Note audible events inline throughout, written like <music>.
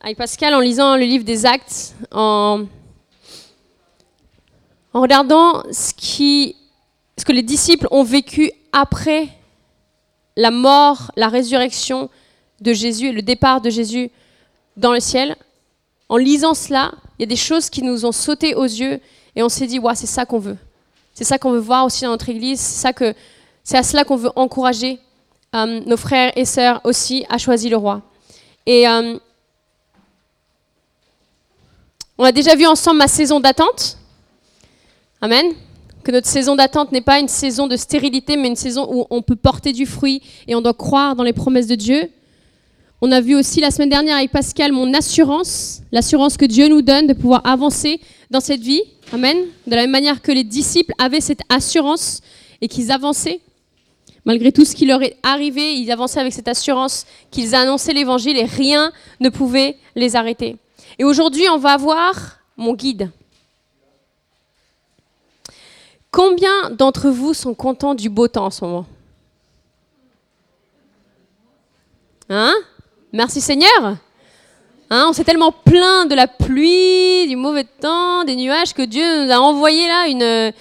Avec Pascal, en lisant le livre des Actes, en, regardant ce, qui, ce que les disciples ont vécu après la mort, la résurrection de Jésus et le départ de Jésus dans le ciel, en lisant cela, il y a des choses qui nous ont sauté aux yeux et on s'est dit, ouais, c'est ça qu'on veut. C'est ça qu'on veut voir aussi dans notre Église. C'est à cela qu'on veut encourager euh, nos frères et sœurs aussi à choisir le roi. Et euh, on a déjà vu ensemble ma saison d'attente. Amen. Que notre saison d'attente n'est pas une saison de stérilité, mais une saison où on peut porter du fruit et on doit croire dans les promesses de Dieu. On a vu aussi la semaine dernière avec Pascal mon assurance, l'assurance que Dieu nous donne de pouvoir avancer dans cette vie. Amen. De la même manière que les disciples avaient cette assurance et qu'ils avançaient. Malgré tout ce qui leur est arrivé, ils avançaient avec cette assurance qu'ils annonçaient l'évangile et rien ne pouvait les arrêter. Et aujourd'hui, on va voir mon guide. Combien d'entre vous sont contents du beau temps en ce moment? Hein? Merci Seigneur hein, On s'est tellement plaint de la pluie, du mauvais temps, des nuages, que Dieu nous a envoyé là une,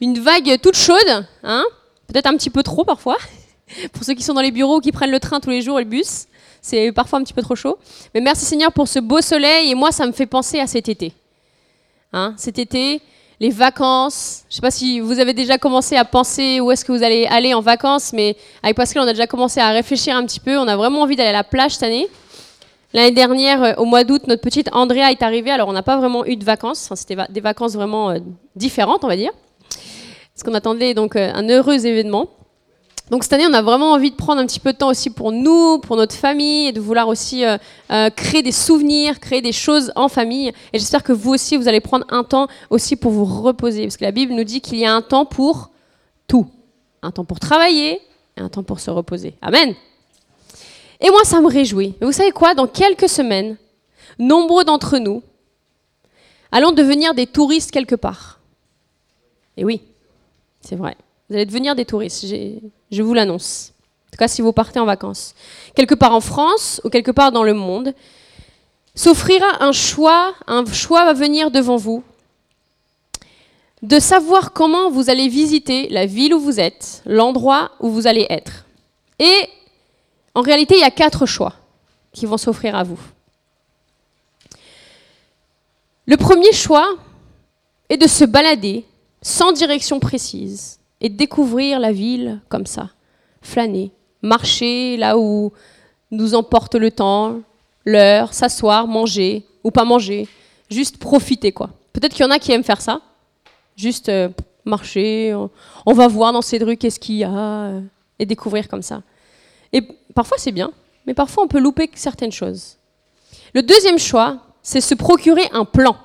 une vague toute chaude. Hein? Peut-être un petit peu trop parfois. <laughs> Pour ceux qui sont dans les bureaux, qui prennent le train tous les jours et le bus, c'est parfois un petit peu trop chaud. Mais merci Seigneur pour ce beau soleil. Et moi, ça me fait penser à cet été. Hein, cet été, les vacances. Je ne sais pas si vous avez déjà commencé à penser où est-ce que vous allez aller en vacances, mais avec Pascal, on a déjà commencé à réfléchir un petit peu. On a vraiment envie d'aller à la plage cette année. L'année dernière, euh, au mois d'août, notre petite Andrea est arrivée. Alors, on n'a pas vraiment eu de vacances. C'était des vacances vraiment euh, différentes, on va dire. Parce qu'on attendait donc euh, un heureux événement. Donc cette année, on a vraiment envie de prendre un petit peu de temps aussi pour nous, pour notre famille, et de vouloir aussi euh, euh, créer des souvenirs, créer des choses en famille. Et j'espère que vous aussi, vous allez prendre un temps aussi pour vous reposer, parce que la Bible nous dit qu'il y a un temps pour tout. Un temps pour travailler et un temps pour se reposer. Amen. Et moi, ça me réjouit. Mais vous savez quoi? Dans quelques semaines, nombreux d'entre nous allons devenir des touristes quelque part. Et oui, c'est vrai. Vous allez devenir des touristes, je vous l'annonce. En tout cas, si vous partez en vacances. Quelque part en France ou quelque part dans le monde, s'offrira un choix, un choix va venir devant vous, de savoir comment vous allez visiter la ville où vous êtes, l'endroit où vous allez être. Et en réalité, il y a quatre choix qui vont s'offrir à vous. Le premier choix est de se balader sans direction précise, et découvrir la ville comme ça, flâner, marcher là où nous emporte le temps, l'heure, s'asseoir, manger ou pas manger, juste profiter quoi. Peut-être qu'il y en a qui aiment faire ça, juste euh, marcher, on, va voir dans ces rues qu'est-ce qu'il y a euh, et découvrir comme ça. Et parfois c'est bien, mais parfois on peut louper certaines choses. Le deuxième choix, c'est se procurer un plan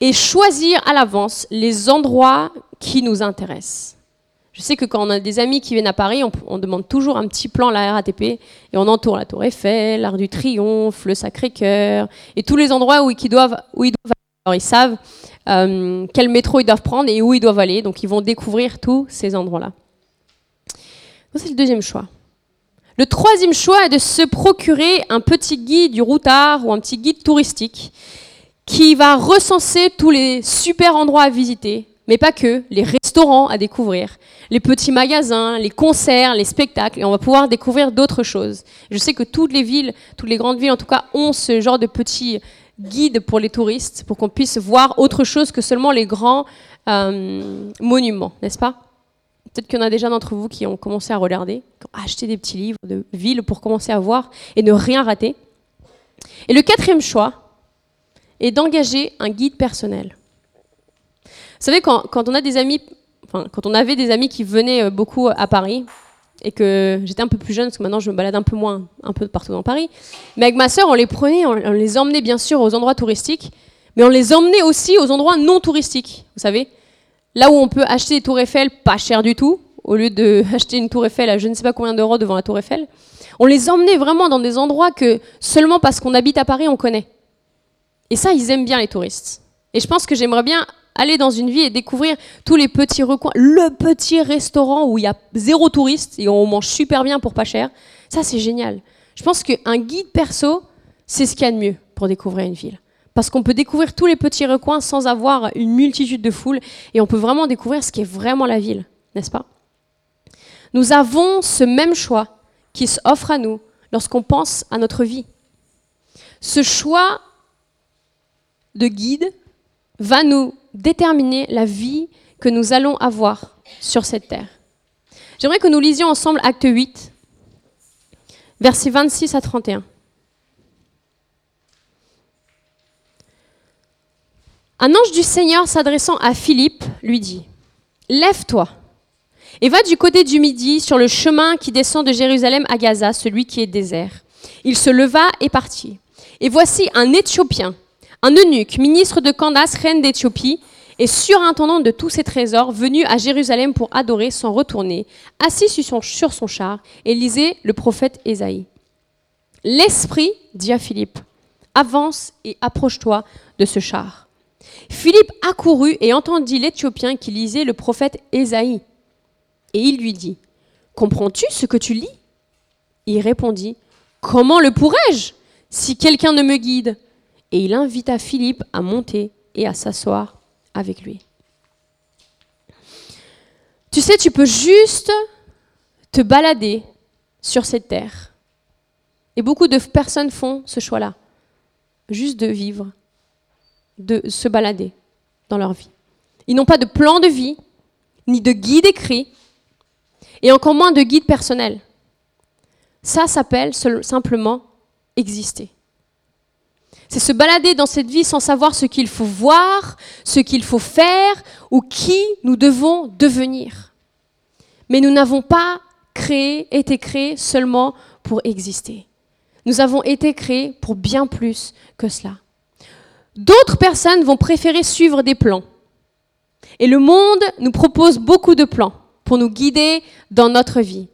et choisir à l'avance les endroits qui nous intéressent. Je sais que quand on a des amis qui viennent à Paris, on, demande toujours un petit plan la RATP et on entoure la Tour Eiffel, l'Arc du Triomphe, le Sacré-Cœur et tous les endroits où ils doivent, où ils Alors ils savent euh, quel métro ils doivent prendre et où ils doivent aller, donc ils vont découvrir tous ces endroits-là. C'est le deuxième choix. Le troisième choix est de se procurer un petit guide du routard ou un petit guide touristique qui va recenser tous les super endroits à visiter, mais pas que, les restaurants à découvrir, les petits magasins, les concerts, les spectacles, et on va pouvoir découvrir d'autres choses. Je sais que toutes les villes, toutes les grandes villes en tout cas, ont ce genre de petits guides pour les touristes, pour qu'on puisse voir autre chose que seulement les grands euh, monuments, n'est-ce pas? Peut-être qu'il y en a déjà d'entre vous qui ont commencé à regarder, qui ont acheté des petits livres de villes pour commencer à voir et ne rien rater. Et le quatrième choix, et d'engager un guide personnel. Vous savez, quand, quand on avait des amis qui venaient euh, beaucoup à Paris, et que j'étais un peu plus jeune, parce que maintenant je me balade un peu moins, un peu partout dans Paris, mais avec ma sœur, on les prenait, on, les emmenait bien sûr aux endroits touristiques, mais on les emmenait aussi aux endroits non touristiques, vous savez, là où on peut acheter des tours Eiffel pas cher du tout, au lieu d'acheter <laughs> une tour Eiffel à je ne sais pas combien d'euros devant la tour Eiffel. On les emmenait vraiment dans des endroits que seulement parce qu'on habite à Paris, on connaît. Et ça, ils aiment bien les touristes. Et je pense que j'aimerais bien aller dans une ville et découvrir tous les petits recoins, le petit restaurant où il y a zéro touriste et on mange super bien pour pas cher. Ça, c'est génial. Je pense qu'un guide perso, c'est ce qu'il y a de mieux pour découvrir une ville. Parce qu'on peut découvrir tous les petits recoins sans avoir une multitude de foules et on peut vraiment découvrir ce qui est vraiment la ville, n'est-ce pas? Nous avons ce même choix qui s'offre à nous lorsqu'on pense à notre vie. Ce choix de guide va nous déterminer la vie que nous allons avoir sur cette terre. J'aimerais que nous lisions ensemble Acte 8, versets 26 à 31. Un ange du Seigneur s'adressant à Philippe lui dit, Lève-toi et va du côté du midi sur le chemin qui descend de Jérusalem à Gaza, celui qui est désert. Il se leva et partit. Et voici un Éthiopien, un eunuque, ministre de Candace, reine d'Éthiopie, et surintendant de tous ses trésors, venu à Jérusalem pour adorer sans retourner, assis sur son, sur son char, et lisait le prophète Ésaïe. L'Esprit, dit à Philippe, avance et approche-toi de ce char. Philippe accourut et entendit l'Éthiopien qui lisait le prophète Ésaïe. Et il lui dit, Comprends-tu ce que tu lis? Il répondit, Comment le pourrais-je si quelqu'un ne me guide? Et il invita Philippe à monter et à s'asseoir avec lui. Tu sais, tu peux juste te balader sur cette terre. Et beaucoup de personnes font ce choix-là, juste de vivre, de se balader dans leur vie. Ils n'ont pas de plan de vie, ni de guide écrit, et encore moins de guide personnel. Ça s'appelle simplement exister. C'est se balader dans cette vie sans savoir ce qu'il faut voir, ce qu'il faut faire ou qui nous devons devenir. Mais nous n'avons pas créé, été créés seulement pour exister. Nous avons été créés pour bien plus que cela. D'autres personnes vont préférer suivre des plans. Et le monde nous propose beaucoup de plans pour nous guider dans notre vie.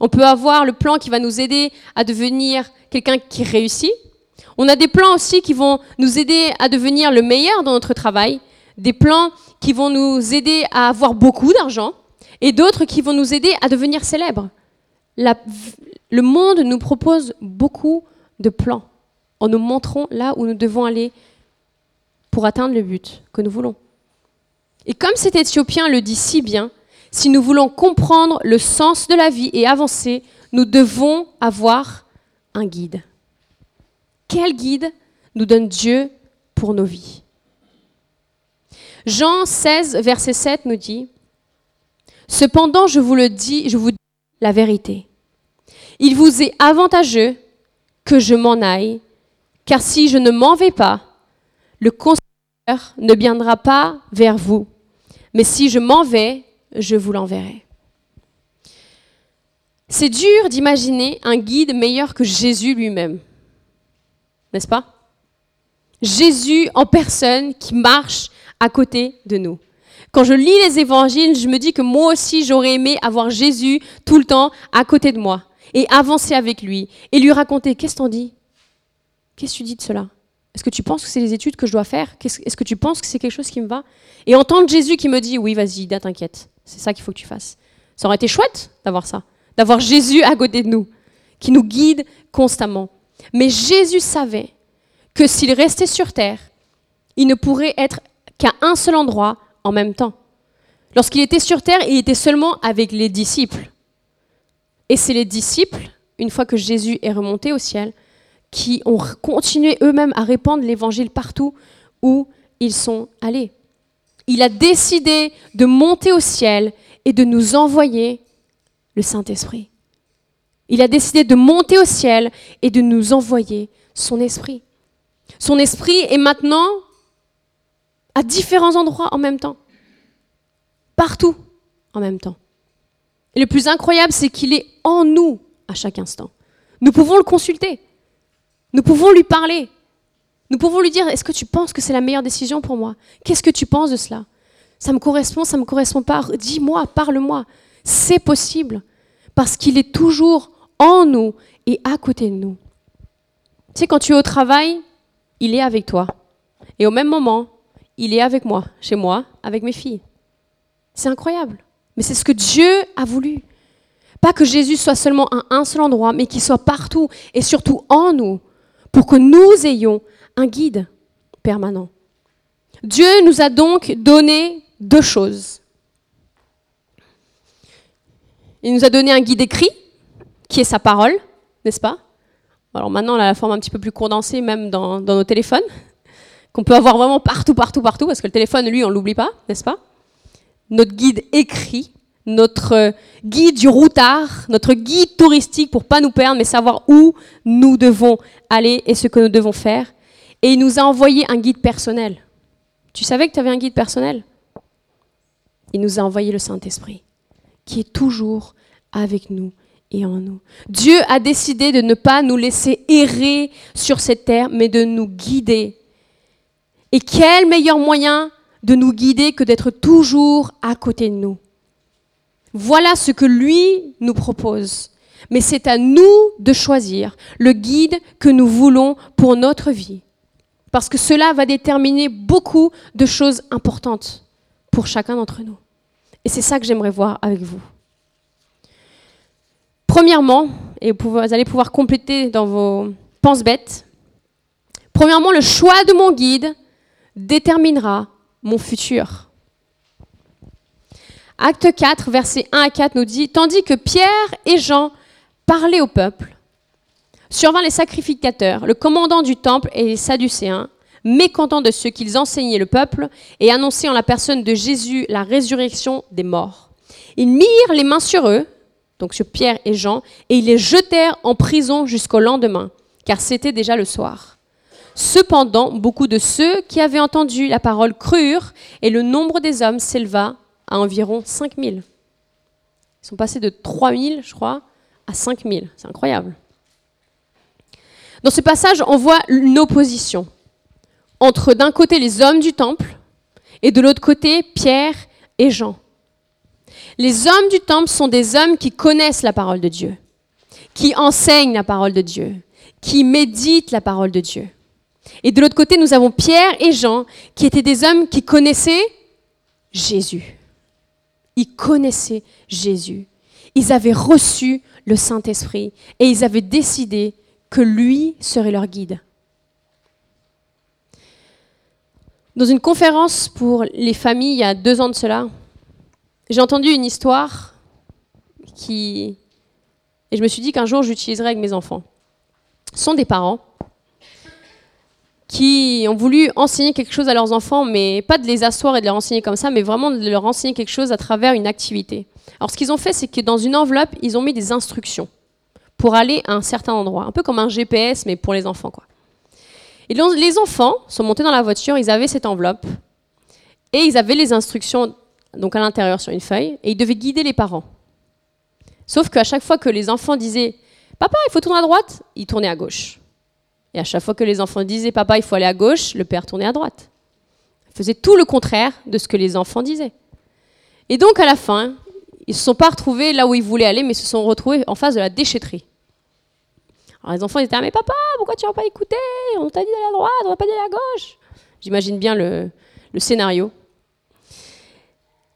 On peut avoir le plan qui va nous aider à devenir quelqu'un qui réussit. On a des plans aussi qui vont nous aider à devenir le meilleur dans notre travail, des plans qui vont nous aider à avoir beaucoup d'argent et d'autres qui vont nous aider à devenir célèbres. le monde nous propose beaucoup de plans en nous montrant là où nous devons aller pour atteindre le but que nous voulons. Et comme cet Éthiopien le dit si bien, si nous voulons comprendre le sens de la vie et avancer, nous devons avoir un guide. Quel guide nous donne Dieu pour nos vies? Jean 16, verset 7 nous dit, Cependant, je vous le dis, je vous dis la vérité. Il vous est avantageux que je m'en aille, car si je ne m'en vais pas, le consolateur ne viendra pas vers vous. Mais si je m'en vais, je vous l'enverrai. C'est dur d'imaginer un guide meilleur que Jésus lui-même, n'est-ce pas? Jésus en personne qui marche à côté de nous. Quand je lis les évangiles, je me dis que moi aussi j'aurais aimé avoir Jésus tout le temps à côté de moi et avancer avec lui et lui raconter qu'est-ce que t'en dis? Qu'est-ce que tu dis de cela? Est-ce que tu penses que c'est les études que je dois faire? Est-ce que tu penses que c'est quelque chose qui me va? Et entendre Jésus qui me dit oui, vas-y, t'inquiète, c'est ça qu'il faut que tu fasses. Ça aurait été chouette d'avoir ça, d'avoir Jésus à côté de nous, qui nous guide constamment. Mais Jésus savait que s'il restait sur terre, il ne pourrait être qu'à un seul endroit en même temps. Lorsqu'il était sur terre, il était seulement avec les disciples. Et c'est les disciples, une fois que Jésus est remonté au ciel, qui ont continué eux-mêmes à répandre l'évangile partout où ils sont allés il a décidé de monter au ciel et de nous envoyer le Saint-Esprit. Il a décidé de monter au ciel et de nous envoyer son esprit. Son esprit est maintenant à différents endroits en même temps. Partout en même temps. Et le plus incroyable, c'est qu'il est en nous à chaque instant. Nous pouvons le consulter. Nous pouvons lui parler. Nous pouvons lui dire, est-ce que tu penses que c'est la meilleure décision pour moi? Qu'est-ce que tu penses de cela? Ça me correspond, ça ne me correspond pas. Dis-moi, parle-moi. C'est possible parce qu'il est toujours en nous et à côté de nous. Tu sais, quand tu es au travail, il est avec toi. Et au même moment, il est avec moi, chez moi, avec mes filles. C'est incroyable. Mais c'est ce que Dieu a voulu. Pas que Jésus soit seulement à un seul endroit, mais qu'il soit partout et surtout en nous, pour que nous ayons un guide permanent. Dieu nous a donc donné deux choses. Il nous a donné un guide écrit, qui est sa parole, n'est-ce pas? Alors maintenant, on a la forme un petit peu plus condensée, même dans, dans nos téléphones, qu'on peut avoir vraiment partout, partout, partout, parce que le téléphone, lui, on l'oublie pas, n'est-ce pas? Notre guide écrit, notre guide du routard, notre guide touristique pour pas nous perdre, mais savoir où nous devons aller et ce que nous devons faire. Et il nous a envoyé un guide personnel. Tu savais que tu avais un guide personnel? Il nous a envoyé le Saint-Esprit, qui est toujours avec nous Dieu a décidé de ne pas nous laisser errer sur cette terre, mais de nous guider. Et quel meilleur moyen de nous guider que d'être toujours à côté de nous voilà ce que lui nous propose. Mais c'est à nous de choisir le guide que nous voulons pour notre vie. Parce que cela va déterminer beaucoup de choses importantes pour chacun d'entre nous. Et c'est ça que j'aimerais voir avec vous. Premièrement, et vous allez pouvoir compléter dans vos penses-bêtes, premièrement, le choix de mon guide déterminera mon futur. Acte 4, versets 1 à 4 nous dit, Tandis que Pierre et Jean parlaient au peuple, survint les sacrificateurs, le commandant du temple et les Sadducéens, mécontents de ce qu'ils enseignaient le peuple, et annonçaient en la personne de Jésus la résurrection des morts. Ils mirent les mains sur eux, donc sur Pierre et Jean, et ils les jetèrent en prison jusqu'au lendemain, car c'était déjà le soir. Cependant, beaucoup de ceux qui avaient entendu la parole crurent, et le nombre des hommes s'éleva à environ 5000. Ils sont passés de 3000, je crois, à 5000. C'est incroyable. Dans ce passage, on voit une opposition entre d'un côté les hommes du temple et de l'autre côté Pierre et Jean. Les hommes du temple sont des hommes qui connaissent la parole de Dieu, qui enseignent la parole de Dieu, qui méditent la parole de Dieu. Et de l'autre côté, nous avons Pierre et Jean, qui étaient des hommes qui connaissaient Jésus. Ils connaissaient Jésus. Ils avaient reçu le Saint-Esprit et ils avaient décidé que lui serait leur guide. Dans une conférence pour les familles il y a deux ans de cela, j'ai entendu une histoire qui... Et je me suis dit qu'un jour j'utiliserai avec mes enfants. Ce sont des parents qui ont voulu enseigner quelque chose à leurs enfants, mais pas de les asseoir et de leur enseigner comme ça, mais vraiment de leur enseigner quelque chose à travers une activité. Alors ce qu'ils ont fait, c'est que dans une enveloppe, ils ont mis des instructions pour aller à un certain endroit, un peu comme un GPS, mais pour les enfants. Quoi. Et les enfants sont montés dans la voiture, ils avaient cette enveloppe, et ils avaient les instructions donc à l'intérieur sur une feuille, et ils devaient guider les parents. Sauf qu'à chaque fois que les enfants disaient « Papa, il faut tourner à droite », ils tournaient à gauche. Et à chaque fois que les enfants disaient Papa, il faut aller à gauche, le père tournait à droite. Il faisait tout le contraire de ce que les enfants disaient. Et donc à la fin, ils ne se sont pas retrouvés là où ils voulaient aller, mais se sont retrouvés en face de la déchetterie. Alors les enfants étaient ah, Mais papa, pourquoi tu n'as pas écouté On t'a dit d'aller à droite, on t'a pas dit d'aller à gauche. J'imagine bien le scénario.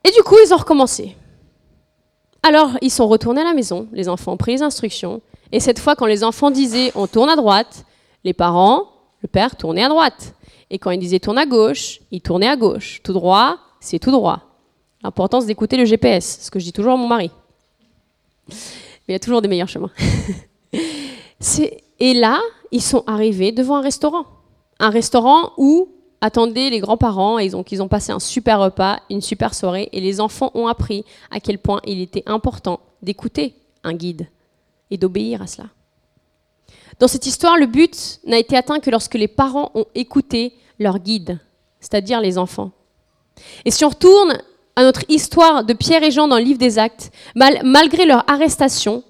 Et du coup, ils ont recommencé. Alors, ils sont retournés à la maison, les enfants ont pris les instructions, et cette fois, quand les enfants disaient on tourne à droite, les parents, le père tournait à droite. Et quand il disait tourne à gauche, il tournait à gauche. Tout droit, c'est tout droit. L'importance d'écouter le GPS, ce que je dis toujours à mon mari. Mais il y a toujours des meilleurs chemins. <laughs> et là, ils sont arrivés devant un restaurant. Un restaurant où attendaient les grands-parents ils ont passé un super repas, une super soirée, et les enfants ont appris à quel point il était important d'écouter un guide et d'obéir à cela. Dans cette histoire, le but n'a été atteint que lorsque les parents ont écouté leur guide, c'est-à-dire les enfants. Et si on retourne à notre histoire de Pierre et Jean dans le livre des Actes, malgré leur arrestation,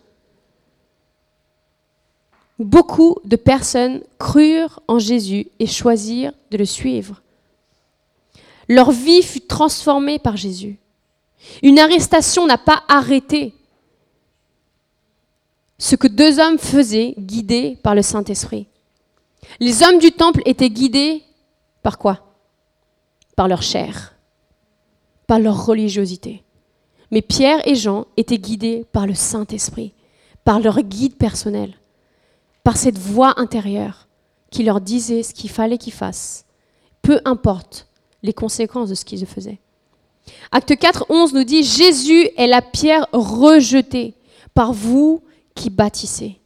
beaucoup de personnes crurent en Jésus et choisirent de le suivre. Leur vie fut transformée par Jésus. Une arrestation n'a pas arrêté ce que deux hommes faisaient, guidés par le Saint-Esprit. Les hommes du temple étaient guidés par quoi? Par leur chair, par leur religiosité. Mais Pierre et Jean étaient guidés par le Saint-Esprit, par leur guide personnel, par cette voix intérieure qui leur disait ce qu'il fallait qu'ils fassent, peu importe les conséquences de ce qu'ils faisaient. Acte 4, 11 nous dit Jésus est la pierre rejetée par vous qui bâtissez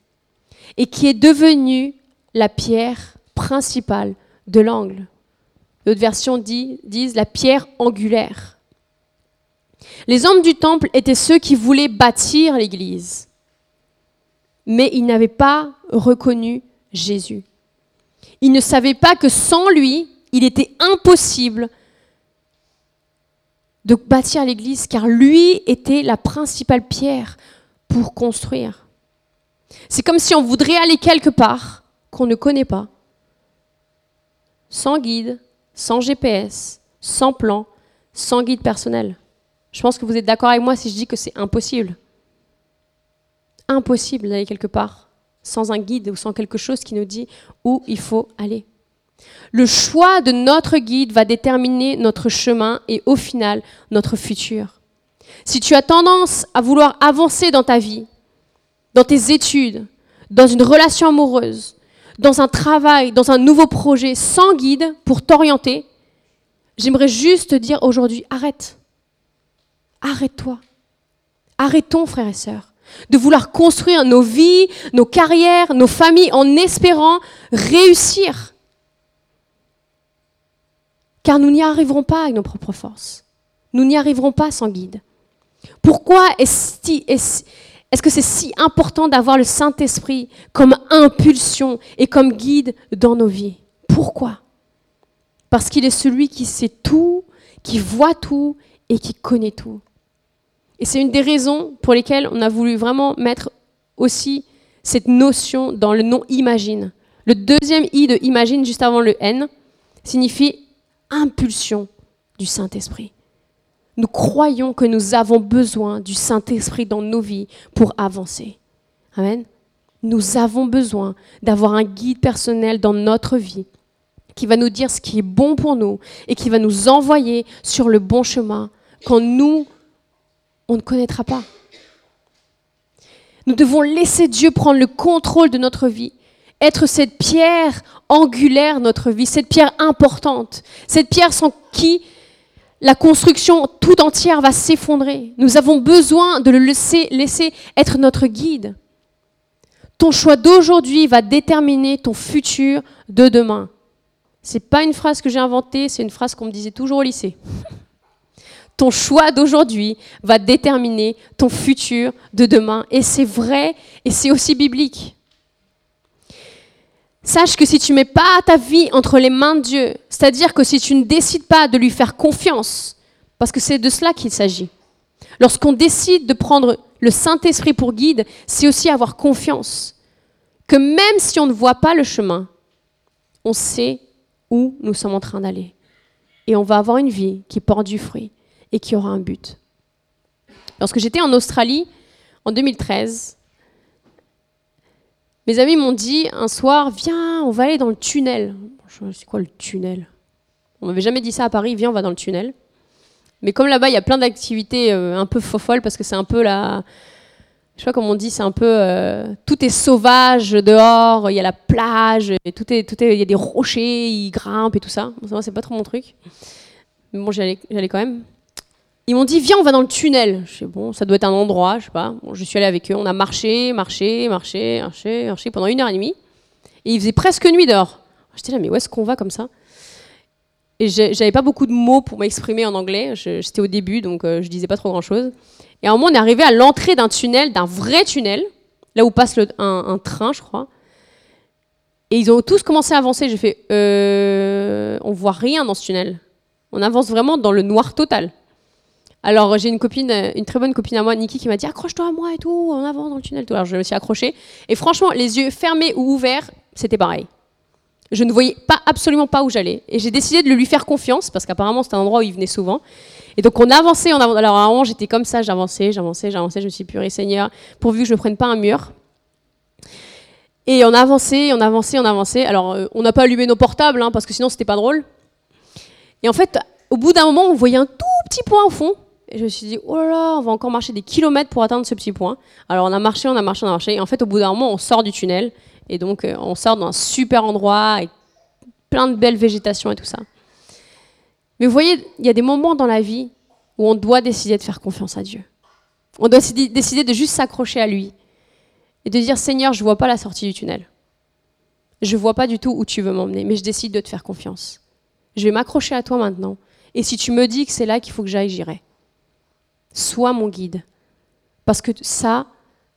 et qui est devenue la pierre principale de l'angle. D'autres versions disent la pierre angulaire. Les hommes du temple étaient ceux qui voulaient bâtir l'Église, mais ils n'avaient pas reconnu Jésus. Ils ne savaient pas que sans lui, il était impossible de bâtir l'Église, car lui était la principale pierre pour construire. C'est comme si on voudrait aller quelque part qu'on ne connaît pas, sans guide, sans GPS, sans plan, sans guide personnel. Je pense que vous êtes d'accord avec moi si je dis que c'est impossible. Impossible d'aller quelque part sans un guide ou sans quelque chose qui nous dit où il faut aller. Le choix de notre guide va déterminer notre chemin et au final notre futur. Si tu as tendance à vouloir avancer dans ta vie, dans tes études, dans une relation amoureuse, dans un travail, dans un nouveau projet sans guide pour t'orienter, j'aimerais juste te dire aujourd'hui, arrête. Arrête-toi. Arrêtons, frères et sœurs, de vouloir construire nos vies, nos carrières, nos familles en espérant réussir. Car nous n'y arriverons pas avec nos propres forces. Nous n'y arriverons pas sans guide. Pourquoi est-ce que c'est si important d'avoir le Saint-Esprit comme impulsion et comme guide dans nos vies? Pourquoi? Parce qu'il est celui qui sait tout, qui voit tout et qui connaît tout. Et c'est une des raisons pour lesquelles on a voulu vraiment mettre aussi cette notion dans le nom imagine. Le deuxième i de imagine, juste avant le n, signifie impulsion du Saint-Esprit. Nous croyons que nous avons besoin du Saint-Esprit dans nos vies pour avancer. Amen. Nous avons besoin d'avoir un guide personnel dans notre vie qui va nous dire ce qui est bon pour nous et qui va nous envoyer sur le bon chemin quand nous, on ne connaîtra pas. Nous devons laisser Dieu prendre le contrôle de notre vie, être cette pierre angulaire de notre vie, cette pierre importante, cette pierre sans qui la construction tout entière va s'effondrer. Nous avons besoin de le laisser, laisser être notre guide. Ton choix d'aujourd'hui va déterminer ton futur de demain. C'est pas une phrase que j'ai inventée, c'est une phrase qu'on me disait toujours au lycée. Ton choix d'aujourd'hui va déterminer ton futur de demain. Et c'est vrai et c'est aussi biblique. Sache que si tu mets pas ta vie entre les mains de Dieu, c'est-à-dire que si tu ne décides pas de lui faire confiance, parce que c'est de cela qu'il s'agit. Lorsqu'on décide de prendre le Saint-Esprit pour guide, c'est aussi avoir confiance que même si on ne voit pas le chemin, on sait où nous sommes en train d'aller. Et on va avoir une vie qui porte du fruit et qui aura un but. Lorsque j'étais en Australie en 2013, mes amis m'ont dit un soir, viens, on va aller dans le tunnel. C'est quoi le tunnel? On m'avait jamais dit ça à Paris, viens, on va dans le tunnel. Mais comme là-bas, il y a plein d'activités euh, un peu folles parce que c'est un peu la. Je sais pas comment on dit, c'est un peu. Euh, tout est sauvage dehors, il y a la plage, et tout est, tout est, il y a des rochers, ils grimpent et tout ça. Bon, c'est pas trop mon truc. Mais bon, j'allais quand même. Ils m'ont dit, viens, on va dans le tunnel. Je sais, bon, ça doit être un endroit, je sais pas. je suis allée avec eux, on a marché, marché, marché, marché, marché pendant une heure et demie. Et il faisait presque nuit dehors. J'étais là, mais où est-ce qu'on va comme ça? Et j'avais pas beaucoup de mots pour m'exprimer en anglais. J'étais au début, donc euh, je disais pas trop grand-chose. Et à un moment, on est arrivé à l'entrée d'un tunnel, d'un vrai tunnel, là où passe un, train, je crois. Et ils ont tous commencé à avancer. J'ai fait, euh, on voit rien dans ce tunnel. On avance vraiment dans le noir total. Alors j'ai une copine, une très bonne copine à moi, Niki, qui m'a dit accroche-toi à moi et tout, en avant dans le tunnel. Alors je me suis accrochée. Et franchement, les yeux fermés ou ouverts, c'était pareil. Je ne voyais pas absolument pas où j'allais. Et j'ai décidé de lui faire confiance, parce qu'apparemment c'était un endroit où il venait souvent. Et donc on avançait, on avançait. Alors moment j'étais comme ça, j'avançais, j'avançais, j'avançais, je me suis purée Seigneur, pourvu que je ne prenne pas un mur. Et on a avancé, on a avancé, on a avancé. Alors euh, on n'a pas allumé nos portables, hein, parce que sinon c'était pas drôle. Et en fait, au bout d'un moment, on voyait un tout petit point au fond. Et je me suis dit, oh là là, on va encore marcher des kilomètres pour atteindre ce petit point. Alors on a marché, on a marché, on a marché. Et en fait, au bout d'un moment, on sort du tunnel. Et donc, euh, on sort dans un super endroit avec plein de belles végétations et tout ça. Mais vous voyez, il y a des moments dans la vie où on doit décider de faire confiance à Dieu. On doit décider de juste s'accrocher à lui et de dire Seigneur, je ne vois pas la sortie du tunnel. Je ne vois pas du tout où tu veux m'emmener, mais je décide de te faire confiance. Je vais m'accrocher à toi maintenant. Et si tu me dis que c'est là qu'il faut que j'aille, j'irai. Sois mon guide. Parce que ça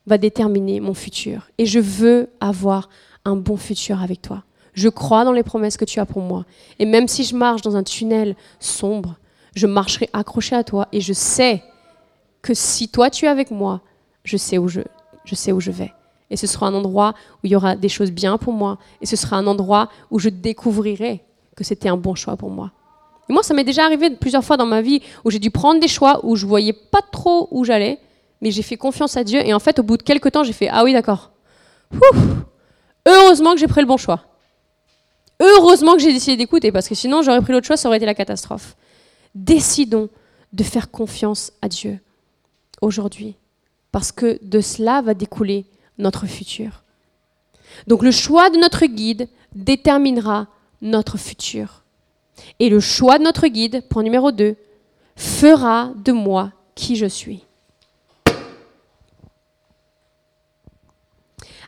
va déterminer mon futur. Et je veux avoir un bon futur avec toi. Je crois dans les promesses que tu as pour moi. Et même si je marche dans un tunnel sombre, je marcherai accroché à toi et je sais que si toi tu es avec moi, je sais où je, je sais où je vais. Et ce sera un endroit où il y aura des choses bien pour moi. Et ce sera un endroit où je découvrirai que c'était un bon choix pour moi. Moi, ça m'est déjà arrivé plusieurs fois dans ma vie où j'ai dû prendre des choix où je voyais pas trop où j'allais, mais j'ai fait confiance à Dieu. Et en fait, au bout de quelques temps, j'ai fait Ah oui, d'accord. Heureusement que j'ai pris le bon choix. Heureusement que j'ai décidé d'écouter, parce que sinon, j'aurais pris l'autre choix, ça aurait été la catastrophe. Décidons de faire confiance à Dieu aujourd'hui, parce que de cela va découler notre futur. Donc le choix de notre guide déterminera notre futur. Et le choix de notre guide, point numéro 2, fera de moi qui je suis.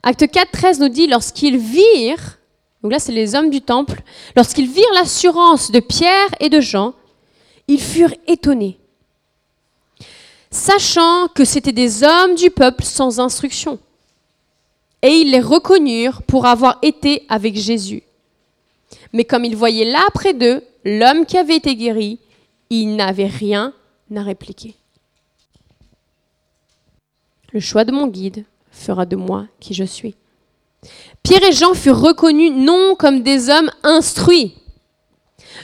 Acte 4, 13 nous dit, lorsqu'ils virent, donc là c'est les hommes du temple, lorsqu'ils virent l'assurance de Pierre et de Jean, ils furent étonnés, sachant que c'étaient des hommes du peuple sans instruction. Et ils les reconnurent pour avoir été avec Jésus. Mais comme ils voyaient là près d'eux l'homme qui avait été guéri, ils n'avaient rien à répliquer. Le choix de mon guide fera de moi qui je suis. Pierre et Jean furent reconnus non comme des hommes instruits,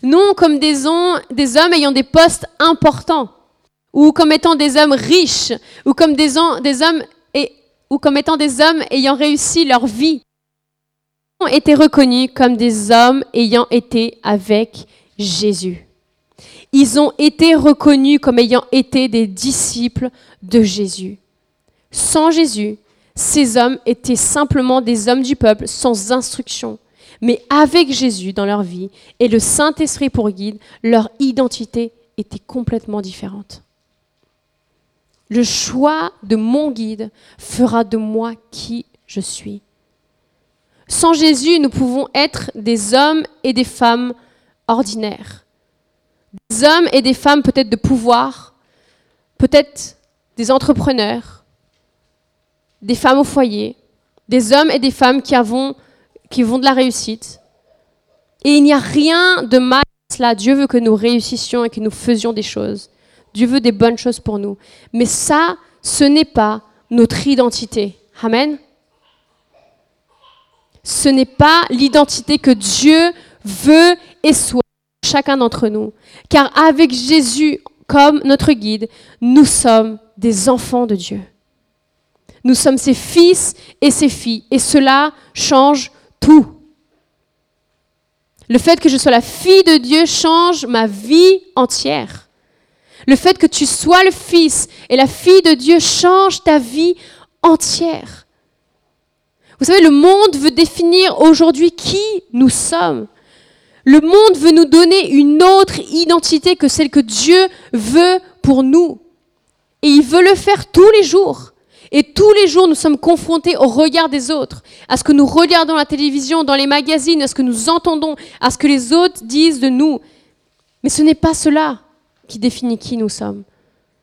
non comme des, hommes ayant des postes importants, ou comme étant des hommes riches, ou comme des, hommes ou comme étant des hommes ayant réussi leur vie. Ont été reconnus comme des hommes ayant été avec Jésus. Ils ont été reconnus comme ayant été des disciples de Jésus. Sans Jésus, ces hommes étaient simplement des hommes du peuple sans instruction. Mais avec Jésus dans leur vie et le Saint-Esprit pour guide, leur identité était complètement différente. Le choix de mon guide fera de moi qui je suis. Sans Jésus, nous pouvons être des hommes et des femmes ordinaires. Des hommes et des femmes peut-être de pouvoir, peut-être des entrepreneurs, des femmes au foyer, des hommes et des femmes qui, vont de la réussite. Et il n'y a rien de mal à cela. Dieu veut que nous réussissions et que nous faisions des choses. Dieu veut des bonnes choses pour nous. Mais ça, ce n'est pas notre identité. Amen. Ce n'est pas l'identité que Dieu veut et souhaite chacun d'entre nous. Car avec Jésus comme notre guide, nous sommes des enfants de Dieu. Nous sommes ses fils et ses filles. Et cela change tout. Le fait que je sois la fille de Dieu change ma vie entière. Le fait que tu sois le fils et la fille de Dieu change ta vie entière. Vous savez, le monde veut définir aujourd'hui qui nous sommes. Le monde veut nous donner une autre identité que celle que Dieu veut pour nous. Et il veut le faire tous les jours. Et tous les jours, nous sommes confrontés au regard des autres, à ce que nous regardons à la télévision, dans les magazines, à ce que nous entendons, à ce que les autres disent de nous. Mais ce n'est pas cela qui définit qui nous sommes.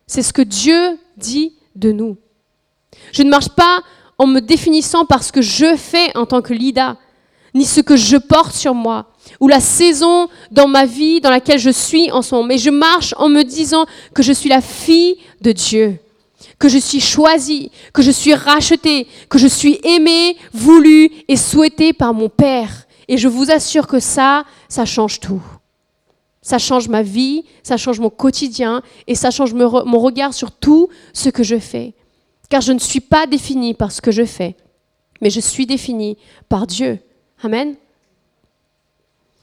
C'est ce que Dieu dit de nous. Je ne marche pas en me définissant par ce que je fais en tant que Lida, ni ce que je porte sur moi, ou la saison dans ma vie dans laquelle je suis en ce moment, mais je marche en me disant que je suis la fille de Dieu, que je suis choisie, que je suis rachetée, que je suis aimée, voulue et souhaitée par mon Père. Et je vous assure que ça, ça change tout. Ça change ma vie, ça change mon quotidien et ça change mon regard sur tout ce que je fais. Car je ne suis pas définie par ce que je fais, mais je suis définie par Dieu. Amen.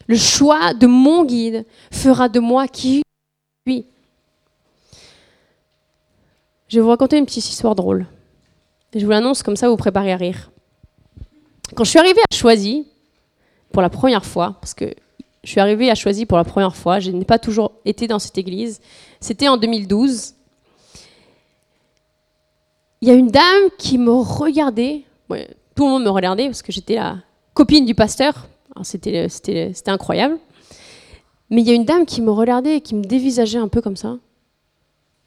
Le choix de mon guide fera de moi qui suis. Je vais vous raconter une petite histoire drôle. je vous l'annonce comme ça, vous préparez à rire. Quand je suis arrivée à Choisy, pour la première fois, parce que je suis arrivée à Choisy pour la première fois, je n'ai pas toujours été dans cette église, c'était en 2012. Il y a une dame qui me regardait, tout le monde me regardait parce que j'étais la copine du pasteur, c'était incroyable. Mais il y a une dame qui me regardait et qui me dévisageait un peu comme ça. Vous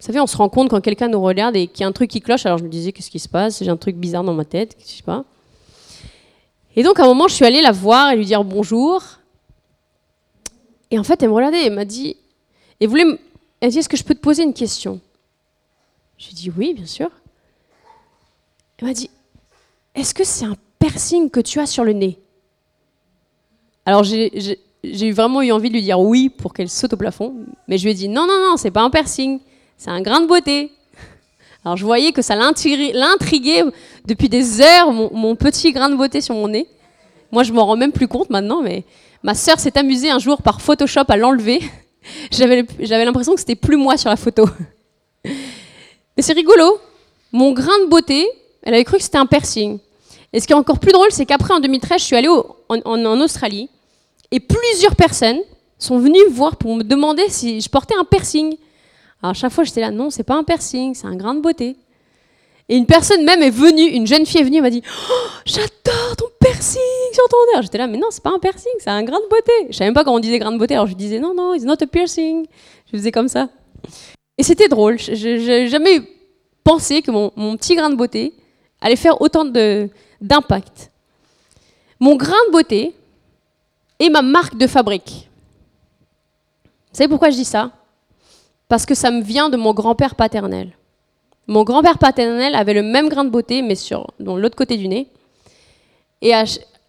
savez, on se rend compte quand quelqu'un nous regarde et qu'il y a un truc qui cloche. Alors je me disais, qu'est-ce qui se passe? J'ai un truc bizarre dans ma tête, je sais pas. Et donc à un moment, je suis allée la voir et lui dire bonjour. Et en fait, elle me regardait elle m'a dit, et voulait, elle dit, est-ce que je peux te poser une question? J'ai dit oui, bien sûr. Elle m'a dit, est-ce que c'est un piercing que tu as sur le nez? Alors j'ai vraiment eu envie de lui dire oui pour qu'elle saute au plafond, mais je lui ai dit non, non, non, c'est pas un piercing c'est un grain de beauté. Alors je voyais que ça l'intriguait depuis des heures, mon, petit grain de beauté sur mon nez. Moi, je m'en rends même plus compte maintenant, mais ma sœur s'est amusée un jour par Photoshop à l'enlever. <laughs> J'avais l'impression que c'était plus moi sur la photo. <laughs> Mais c'est rigolo. Mon grain de beauté, elle avait cru que c'était un piercing. Et ce qui est encore plus drôle, c'est qu'après, en 2013, je suis allée en Australie et plusieurs personnes sont venues me voir pour me demander si je portais un piercing. Alors à chaque fois, j'étais là, non, c'est pas un piercing, c'est un grain de beauté. Et une personne même est venue, une jeune fille est venue, elle m'a dit oh, J'adore ton piercing sur ton. J'étais là, mais non, c'est pas un piercing, c'est un grain de beauté. Je savais même pas comment on disait grain de beauté, alors je disais Non, non, it's not a piercing. Je faisais comme ça. Et c'était drôle. Je jamais pensé que mon, mon, petit grain de beauté allait faire autant d'impact. Mon grain de beauté est ma marque de fabrique. Vous savez pourquoi je dis ça? Parce que ça me vient de mon grand-père paternel. Mon grand-père paternel avait le même grain de beauté, mais sur l'autre côté du nez. Et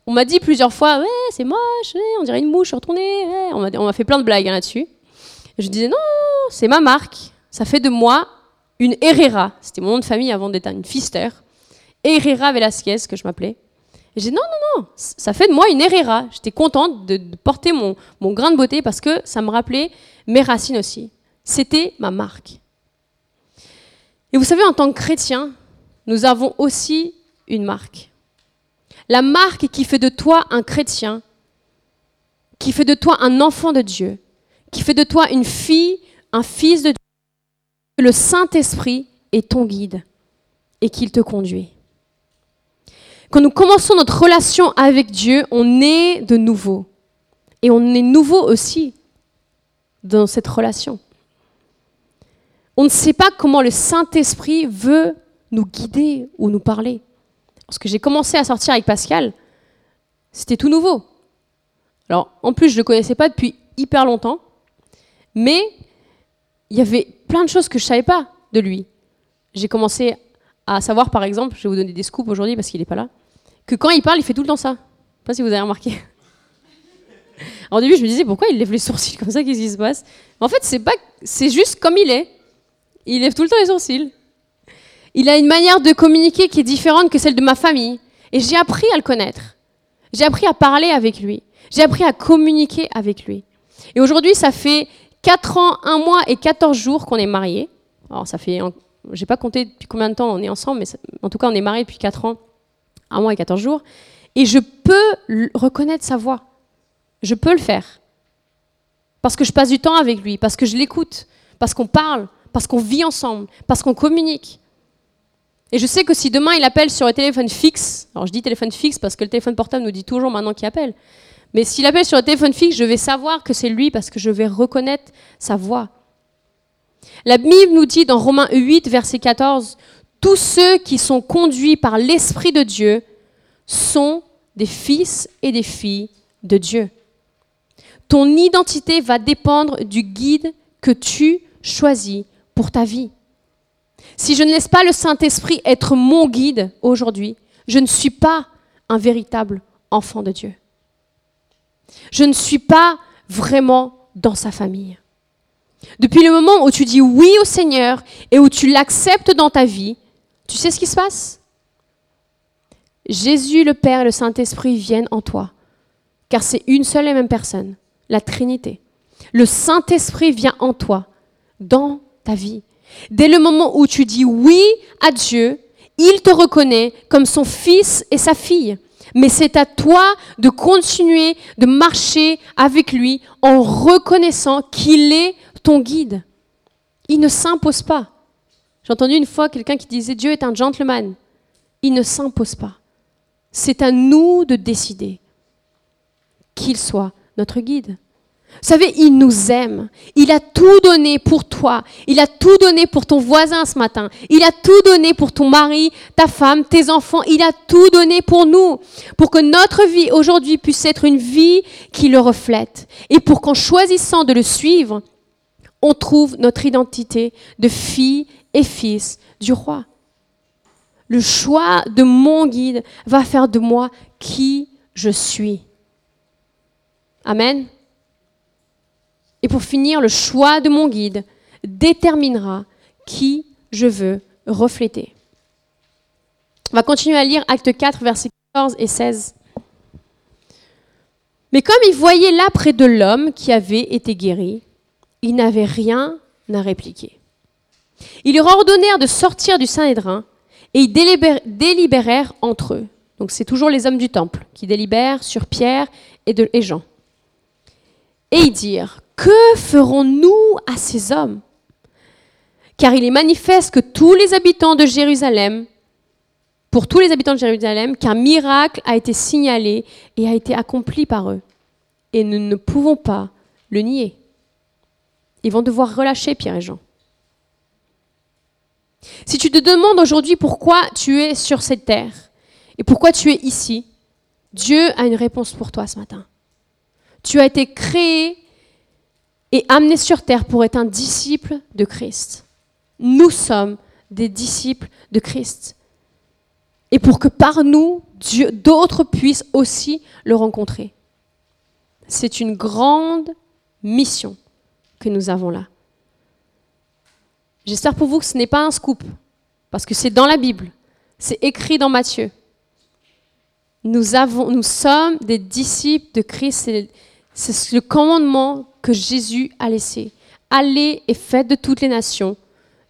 on m'a dit plusieurs fois, ouais, c'est moche, on dirait une mouche sur ton nez. On m'a fait plein de blagues là-dessus. Je disais, non, c'est ma marque. Ça fait de moi une Herrera. C'était mon nom de famille avant d'être une Fister. Herrera Velasquez, que je m'appelais. Et j'ai dit, non, non, non, ça fait de moi une Herrera. J'étais contente de, porter mon, mon grain de beauté parce que ça me rappelait mes racines aussi. C'était ma marque. Et vous savez, en tant que chrétien, nous avons aussi une marque. La marque qui fait de toi un chrétien, qui fait de toi un enfant de Dieu, qui fait de toi une fille, un fils de Dieu. Le Saint-Esprit est ton guide et qu'il te conduit. Quand nous commençons notre relation avec Dieu, on est de nouveau. Et on est nouveau aussi dans cette relation. On ne sait pas comment le Saint-Esprit veut nous guider ou nous parler. Lorsque j'ai commencé à sortir avec Pascal, c'était tout nouveau. Alors, en plus, je ne le connaissais pas depuis hyper longtemps, mais il y avait plein de choses que je ne savais pas de lui. J'ai commencé à savoir, par exemple, je vais vous donner des scoops aujourd'hui parce qu'il n'est pas là, que quand il parle, il fait tout le temps ça. Je sais pas si vous avez remarqué. Au début, je me disais, pourquoi il lève les sourcils comme ça Qu'est-ce qui se passe? En fait, c'est pas, c'est juste comme il est. Il lève tout le temps les sourcils. Il a une manière de communiquer qui est différente que celle de ma famille. Et j'ai appris à le connaître. J'ai appris à parler avec lui. J'ai appris à communiquer avec lui. Et aujourd'hui, ça fait 4 ans, 1 mois et 14 jours qu'on est mariés. Alors, ça fait. J'ai pas compté depuis combien de temps on est ensemble, mais en tout cas, on est mariés depuis 4 ans, 1 mois et 14 jours. Et je peux reconnaître sa voix. Je peux le faire. Parce que je passe du temps avec lui, parce que je l'écoute, parce qu'on parle, parce qu'on vit ensemble, parce qu'on communique. Et je sais que si demain il appelle sur un téléphone fixe, alors je dis téléphone fixe parce que le téléphone portable nous dit toujours maintenant qu'il appelle, mais s'il appelle sur un téléphone fixe, je vais savoir que c'est lui parce que je vais reconnaître sa voix. La Bible nous dit dans Romains 8, verset 14, tous ceux qui sont conduits par l'Esprit de Dieu sont des fils et des filles de Dieu. Ton identité va dépendre du guide que tu choisis pour ta vie. Si je ne laisse pas le Saint-Esprit être mon guide aujourd'hui, je ne suis pas un véritable enfant de Dieu. Je ne suis pas vraiment dans sa famille. Depuis le moment où tu dis oui au Seigneur et où tu l'acceptes dans ta vie, tu sais ce qui se passe? Jésus, le Père et le Saint-Esprit viennent en toi, car c'est une seule et même personne, la Trinité. Le Saint-Esprit vient en toi, dans ta vie. Dès le moment où tu dis oui à Dieu, il te reconnaît comme son fils et sa fille. Mais c'est à toi de continuer de marcher avec lui en reconnaissant qu'il est ton guide. Il ne s'impose pas. J'ai entendu une fois quelqu'un qui disait Dieu est un gentleman. Il ne s'impose pas. C'est à nous de décider qu'il soit notre guide. Vous savez, il nous aime. Il a tout donné pour toi. Il a tout donné pour ton voisin ce matin. Il a tout donné pour ton mari, ta femme, tes enfants. Il a tout donné pour nous. Pour que notre vie aujourd'hui puisse être une vie qui le reflète. Et pour qu'en choisissant de le suivre, on trouve notre identité de fille et fils du roi. Le choix de mon guide va faire de moi qui je suis. Amen. Et pour finir, le choix de mon guide déterminera qui je veux refléter. On va continuer à lire Acte 4, versets 14 et 16. Mais comme ils voyaient là près de l'homme qui avait été guéri, ils n'avaient rien à répliquer. Ils leur ordonnèrent de sortir du Saint-Hédrin et ils délibérèrent entre eux. Donc c'est toujours les hommes du temple qui délibèrent sur Pierre et, de, et Jean. Et ils dirent, que ferons-nous à ces hommes? Car il est manifeste que tous les habitants de Jérusalem, pour tous les habitants de Jérusalem, qu'un miracle a été signalé et a été accompli par eux. Et nous ne pouvons pas le nier. Ils vont devoir relâcher Pierre et Jean. Si tu te demandes aujourd'hui pourquoi tu es sur cette terre et pourquoi tu es ici, Dieu a une réponse pour toi ce matin. Tu as été créé et amené sur terre pour être un disciple de Christ. Nous sommes des disciples de Christ. Et pour que par nous, d'autres puissent aussi le rencontrer. C'est une grande mission que nous avons là. J'espère pour vous que ce n'est pas un scoop, parce que c'est dans la Bible, c'est écrit dans Matthieu. Nous, sommes des disciples de Christ, c'est le commandement que Jésus a laissé. Allez et faites de toutes les nations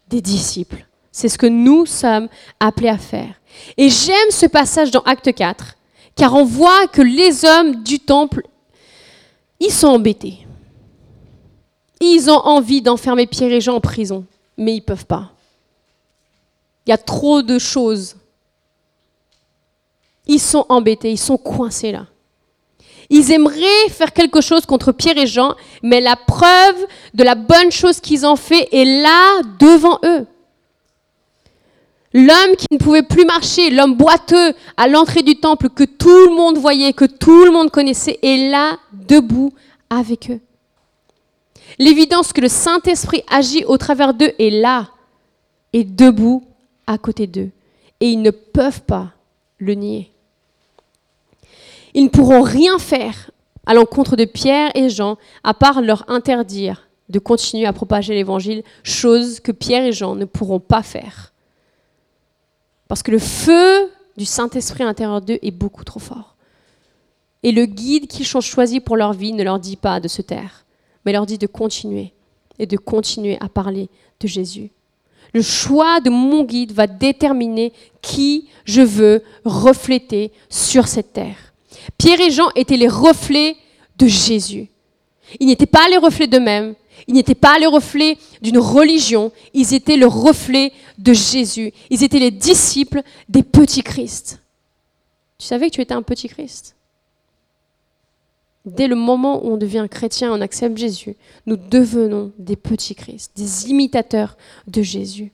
des disciples. C'est ce que nous sommes appelés à faire. Et j'aime ce passage dans Acte 4, car on voit que les hommes du temple, ils sont embêtés. Ils ont envie d'enfermer Pierre et Jean en prison, mais ils ne peuvent pas. Il y a trop de choses. Ils sont embêtés, ils sont coincés là. Ils aimeraient faire quelque chose contre Pierre et Jean, mais la preuve de la bonne chose qu'ils ont fait est là devant eux. L'homme qui ne pouvait plus marcher, l'homme boiteux à l'entrée du temple que tout le monde voyait, que tout le monde connaissait, est là debout avec eux. L'évidence que le Saint-Esprit agit au travers d'eux est là, et debout à côté d'eux. Et ils ne peuvent pas le nier. Ils ne pourront rien faire à l'encontre de Pierre et Jean, à part leur interdire de continuer à propager l'Évangile, chose que Pierre et Jean ne pourront pas faire. Parce que le feu du Saint-Esprit à l'intérieur d'eux est beaucoup trop fort. Et le guide qu'ils ont choisi pour leur vie ne leur dit pas de se taire, mais leur dit de continuer et de continuer à parler de Jésus. Le choix de mon guide va déterminer qui je veux refléter sur cette terre. Pierre et Jean étaient les reflets de Jésus. Ils n'étaient pas les reflets d'eux-mêmes, ils n'étaient pas les reflets d'une religion, ils étaient le reflet de Jésus. Ils étaient les disciples des petits Christ. Tu savais que tu étais un petit Christ? Dès le moment où on devient chrétien, on accepte Jésus, nous devenons des petits Christ, des imitateurs de Jésus.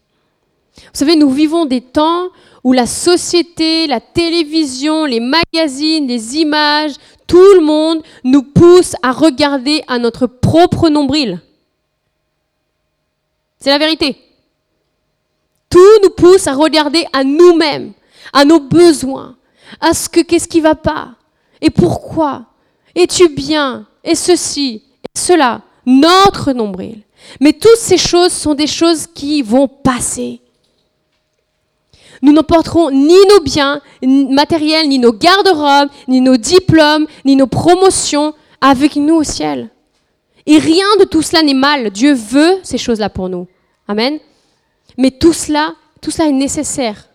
Vous savez, nous vivons des temps où la société, la télévision, les magazines, les images, tout le monde nous pousse à regarder à notre propre nombril. C'est la vérité. Tout nous pousse à regarder à nous-mêmes, à nos besoins, à ce que qu'est-ce qui va pas et pourquoi. Es-tu bien et ceci et cela, notre nombril. Mais toutes ces choses sont des choses qui vont passer. Nous n'emporterons ni nos biens matériels, ni nos garde-robes, ni nos diplômes, ni nos promotions avec nous au ciel. Et rien de tout cela n'est mal. Dieu veut ces choses-là pour nous. Amen. Mais tout cela, tout cela est nécessaire.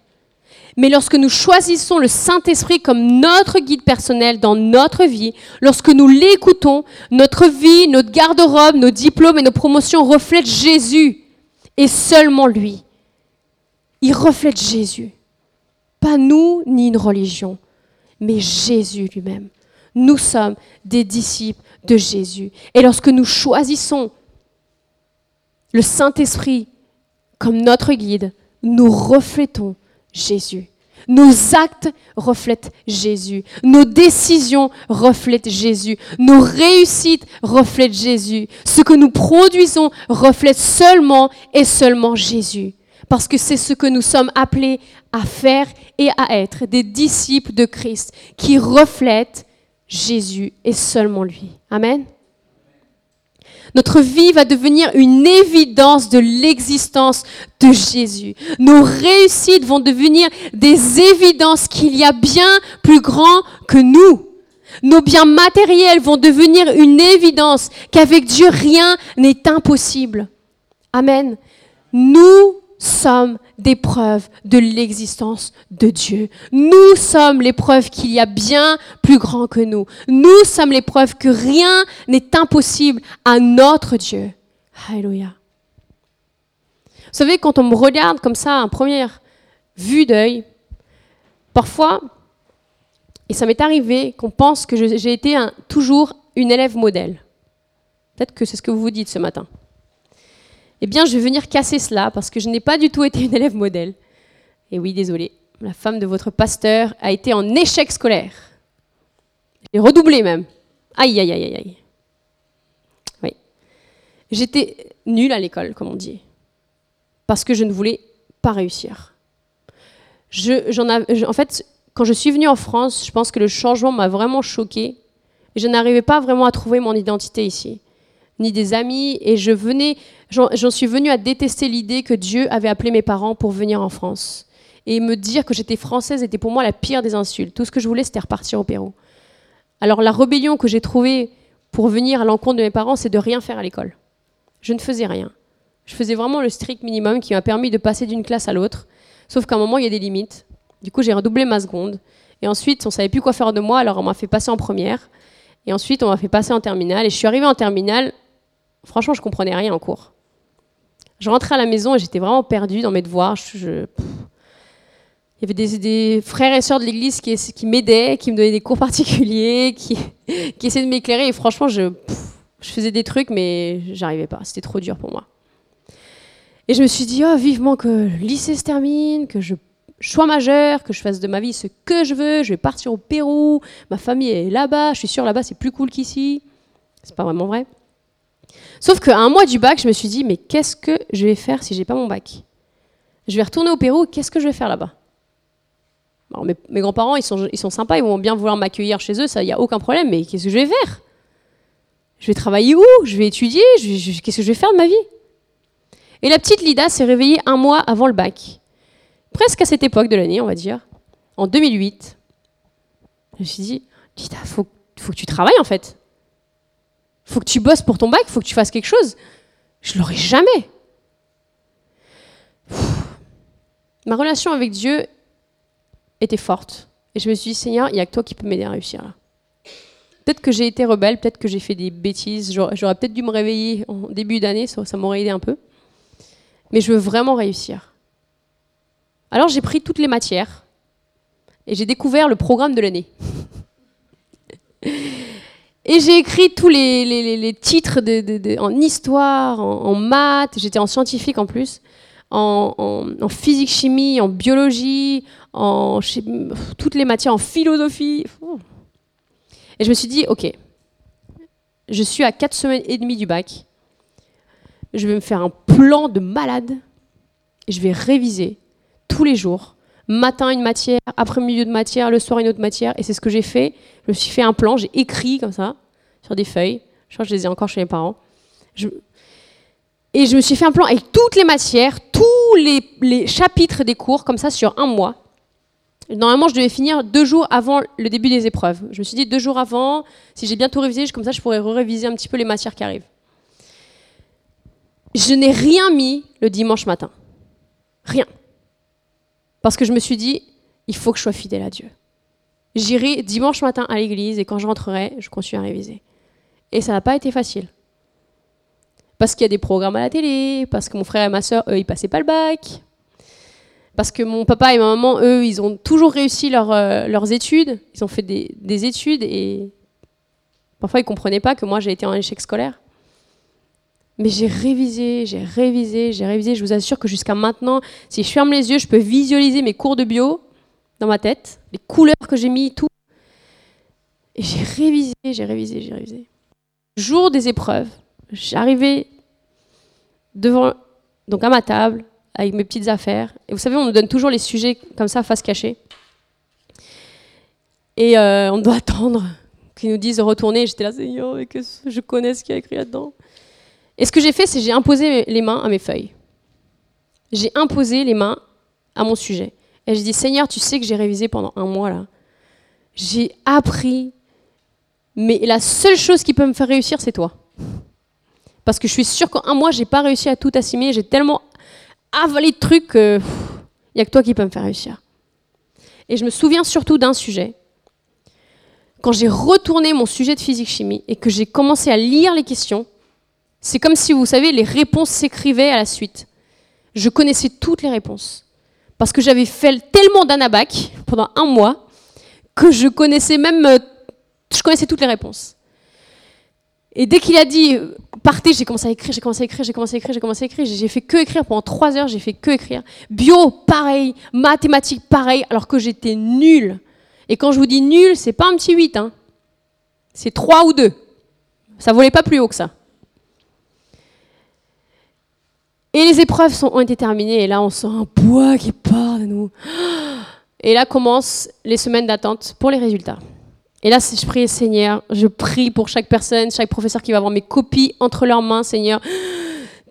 Mais lorsque nous choisissons le Saint-Esprit comme notre guide personnel dans notre vie, lorsque nous l'écoutons, notre vie, notre garde-robe, nos diplômes et nos promotions reflètent Jésus et seulement lui. Il reflète Jésus. Pas nous ni une religion, mais Jésus lui-même. Nous sommes des disciples de Jésus. Et lorsque nous choisissons le Saint-Esprit comme notre guide, nous reflétons Jésus. Nos actes reflètent Jésus. Nos décisions reflètent Jésus. Nos réussites reflètent Jésus. Ce que nous produisons reflète seulement et seulement Jésus. Parce que c'est ce que nous sommes appelés à faire et à être, des disciples de Christ qui reflètent Jésus et seulement lui. Amen. Notre vie va devenir une évidence de l'existence de Jésus. Nos réussites vont devenir des évidences qu'il y a bien plus grand que nous. Nos biens matériels vont devenir une évidence qu'avec Dieu rien n'est impossible. Amen. Nous sommes des preuves de l'existence de Dieu. Nous sommes les preuves qu'il y a bien plus grand que nous. Nous sommes les preuves que rien n'est impossible à notre Dieu. Alléluia. Vous savez, quand on me regarde comme ça, en première vue d'œil, parfois, et ça m'est arrivé qu'on pense que j'ai été toujours une élève modèle. Peut-être que c'est ce que vous vous dites ce matin eh bien, je vais venir casser cela parce que je n'ai pas du tout été une élève modèle. Et oui, désolé, la femme de votre pasteur a été en échec scolaire. J'ai redoublé même. Aïe, aïe, aïe, aïe, aïe. Oui. J'étais nulle à l'école, comme on dit, parce que je ne voulais pas réussir. Je, en fait, quand je suis venue en France, je pense que le changement m'a vraiment choquée. Et je n'arrivais pas vraiment à trouver mon identité ici ni des amis. Et je venais, j'en suis venue à détester l'idée que Dieu avait appelé mes parents pour venir en France. Et me dire que j'étais française était pour moi la pire des insultes. Tout ce que je voulais, c'était repartir au Pérou. Alors la rébellion que j'ai trouvée pour venir à l'encontre de mes parents, c'est de rien faire à l'école. Je ne faisais rien. Je faisais vraiment le strict minimum qui m'a permis de passer d'une classe à l'autre. Sauf qu'à un moment, il y a des limites. Du coup, j'ai redoublé ma seconde. Et ensuite, on savait plus quoi faire de moi, alors on m'a fait passer en première. Et ensuite, on m'a fait passer en terminale. Et je suis arrivée en terminale Franchement, je comprenais rien en cours. Je rentrais à la maison et j'étais vraiment perdue dans mes devoirs. Il y avait des, frères et sœurs de l'église qui, m'aidaient, qui me donnaient des cours <laughs> particuliers, qui, essayaient de m'éclairer. Et franchement, je, faisais des trucs, mais j'arrivais pas. C'était trop dur pour moi. Et je me suis dit, oh, vivement que le lycée se termine, que je sois majeure, que je fasse de ma vie ce que je veux. Je vais partir au Pérou. Ma famille est là-bas. Je suis sûre là-bas, c'est plus cool qu'ici. C'est pas vraiment vrai. Sauf qu'à un mois du bac, je me suis dit, mais qu'est-ce que je vais faire si j'ai pas mon bac? Je vais retourner au Pérou, qu'est-ce que je vais faire là-bas? Mes, grands-parents, ils sont, sympas, ils vont bien vouloir m'accueillir chez eux, ça, il n'y a aucun problème, mais qu'est-ce que je vais faire? Je vais travailler où? Je vais étudier? Qu'est-ce que je vais faire de ma vie? Et la petite Lida s'est réveillée un mois avant le bac, presque à cette époque de l'année, on va dire, en 2008. Je me suis dit, Lida, faut, faut que tu travailles en fait faut que tu bosses pour ton bac, faut que tu fasses quelque chose. Je l'aurais jamais. Ma relation avec Dieu était forte. Et je me suis dit, Seigneur, il n'y a que toi qui peux m'aider à réussir là. Peut-être que j'ai été rebelle, peut-être que j'ai fait des bêtises, j'aurais peut-être dû me réveiller en début d'année, ça, ça m'aurait aidé un peu. Mais je veux vraiment réussir. Alors j'ai pris toutes les matières et j'ai découvert le programme de l'année. <laughs> Et j'ai écrit tous les, titres en histoire, en, maths, j'étais en scientifique en plus, en, physique, chimie, en biologie, en toutes les matières, en philosophie. Et je me suis dit, ok, je suis à 4 semaines et demie du bac, je vais me faire un plan de malade, et je vais réviser tous les jours matin une matière, après-midi de matière, le soir une autre matière. Et c'est ce que j'ai fait. Je me suis fait un plan, j'ai écrit comme ça, sur des feuilles. Je crois que je les ai encore chez mes parents. Et je me suis fait un plan avec toutes les matières, tous les, chapitres des cours, comme ça, sur un mois. Normalement, je devais finir deux jours avant le début des épreuves. Je me suis dit deux jours avant, si j'ai bien tout révisé, comme ça, je pourrais réviser un petit peu les matières qui arrivent. Je n'ai rien mis le dimanche matin. Rien. Parce que je me suis dit, il faut que je sois fidèle à Dieu. J'irai dimanche matin à l'église et quand je rentrerai, je continue à réviser. Et ça n'a pas été facile. Parce qu'il y a des programmes à la télé, parce que mon frère et ma soeur, eux, ils passaient pas le bac. Parce que mon papa et ma maman, eux, ils ont toujours réussi euh, leurs études. Ils ont fait des, des, études et parfois ils comprenaient pas que moi j'ai été en échec scolaire. Mais j'ai révisé, j'ai révisé, j'ai révisé. Je vous assure que jusqu'à maintenant, si je ferme les yeux, je peux visualiser mes cours de bio dans ma tête, les couleurs que j'ai mis, tout. Et j'ai révisé, j'ai révisé, j'ai révisé. Jour des épreuves, j'arrivais devant, donc à ma table, avec mes petites affaires. Et vous savez, on nous donne toujours les sujets comme ça, face cachée. Et euh, on doit attendre qu'ils nous disent de retourner. J'étais là, Seigneur, et que je connais ce qu'il y a écrit là-dedans. Et ce que j'ai fait, c'est j'ai imposé les mains à mes feuilles. J'ai imposé les mains à mon sujet. Et j'ai dit, Seigneur, tu sais que j'ai révisé pendant un mois là. J'ai appris, mais la seule chose qui peut me faire réussir, c'est toi. Parce que je suis sûre qu'en un mois, j'ai pas réussi à tout assimiler. J'ai tellement avalé de trucs qu'il n'y a que toi qui peux me faire réussir. Et je me souviens surtout d'un sujet. Quand j'ai retourné mon sujet de physique-chimie et que j'ai commencé à lire les questions, c'est comme si, vous savez, les réponses s'écrivaient à la suite. Je connaissais toutes les réponses. Parce que j'avais fait tellement d'anabac pendant un mois que je connaissais même, euh, je connaissais toutes les réponses. Et dès qu'il a dit euh, partez, j'ai commencé à écrire, j'ai commencé à écrire, j'ai commencé à écrire, j'ai commencé à écrire. J'ai fait que écrire pendant trois heures, j'ai fait que écrire. Bio, pareil. Mathématiques, pareil, alors que j'étais nulle. Et quand je vous dis nul, c'est pas un petit 8, hein. c'est 3 ou 2. Ça volait pas plus haut que ça. Et les épreuves sont, ont été terminées, et là on sent un poids qui part de nous. <gasps> Et là commencent les semaines d'attente pour les résultats. Et là, je prie, Seigneur, je prie pour chaque personne, chaque professeur qui va avoir mes copies entre leurs mains, Seigneur. <gasps>